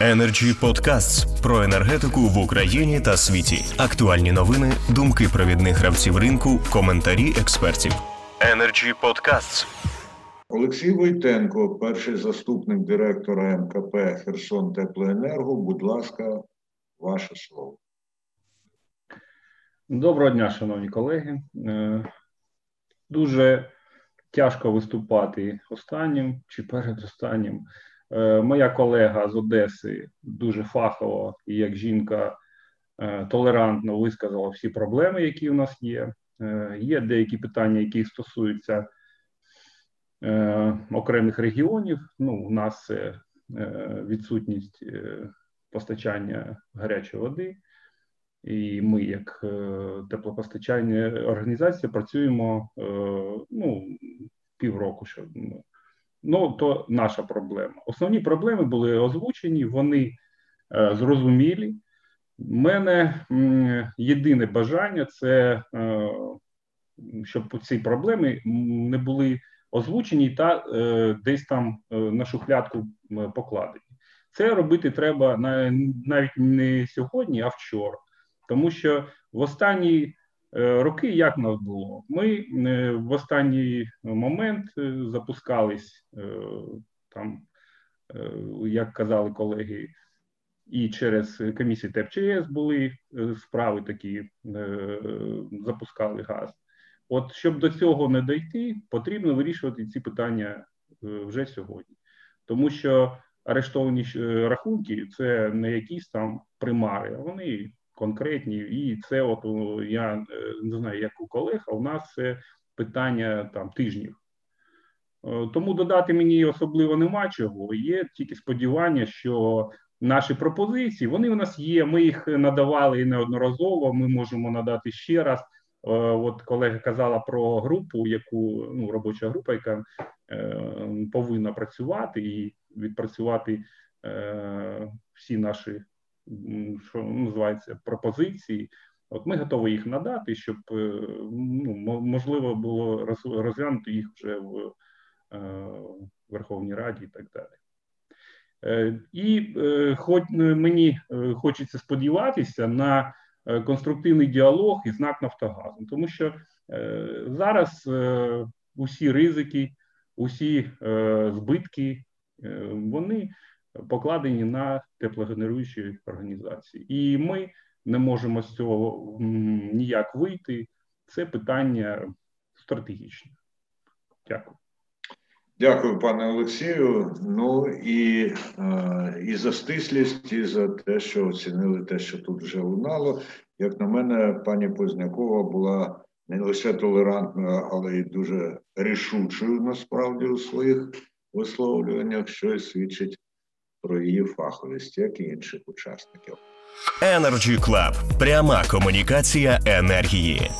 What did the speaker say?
Energy Podcasts про енергетику в Україні та світі. Актуальні новини, думки провідних гравців ринку, коментарі експертів. Energy Podcasts. Олексій Войтенко, перший заступник директора МКП Херсон Теплоенерго. Будь ласка, ваше слово. Доброго дня, шановні колеги. Е, дуже тяжко виступати останнім чи передостаннім. Е, моя колега з Одеси дуже фахово і як жінка е, толерантно висказала всі проблеми, які у нас є. Є деякі питання, які стосуються окремих регіонів. Ну, у нас це відсутність постачання гарячої води. І ми, як теплопостачальна організація, працюємо ну, півроку. Що, ну, то наша проблема. Основні проблеми були озвучені, вони е, зрозумілі. У мене єдине бажання це е, щоб ці проблеми не були озвучені та е, десь там на шухлядку покладені. Це робити треба на, навіть не сьогодні, а вчора. Тому що в останні е, роки як нас було? Ми е, в останній момент е, запускались там, як казали колеги, і через комісію ТЕПЧС були справи такі, запускали газ. От щоб до цього не дійти, потрібно вирішувати ці питання вже сьогодні, тому що арештовані рахунки це не якісь там примари, а вони конкретні, і це, от я е, не знаю, як у колег, а у нас це питання там тижнів. Е, тому додати мені особливо нема чого. Є тільки сподівання, що наші пропозиції вони у нас є. Ми їх надавали неодноразово. Ми можемо надати ще раз. Е, от колега казала про групу, яку ну робоча група, яка е, повинна працювати і відпрацювати е, всі наші що називається пропозиції. От ми готові їх надати, щоб е, ну, можливо було розглянути їх вже в е, Верховній Раді і так далі. Е, і хоч мені хочеться сподіватися на конструктивний діалог із НАК Нафтогазом, тому що зараз усі ризики, усі збитки, вони покладені на теплогенеруючі організації, і ми не можемо з цього ніяк вийти. Це питання стратегічне. Дякую. Дякую, пане Олексію. Ну і е, і за стислість, і за те, що оцінили те, що тут вже лунало. Як на мене, пані Познякова була не лише толерантною, але й дуже рішучою насправді у своїх висловлюваннях, що свідчить про її фаховість, як і інших учасників. Energy Club. пряма комунікація енергії.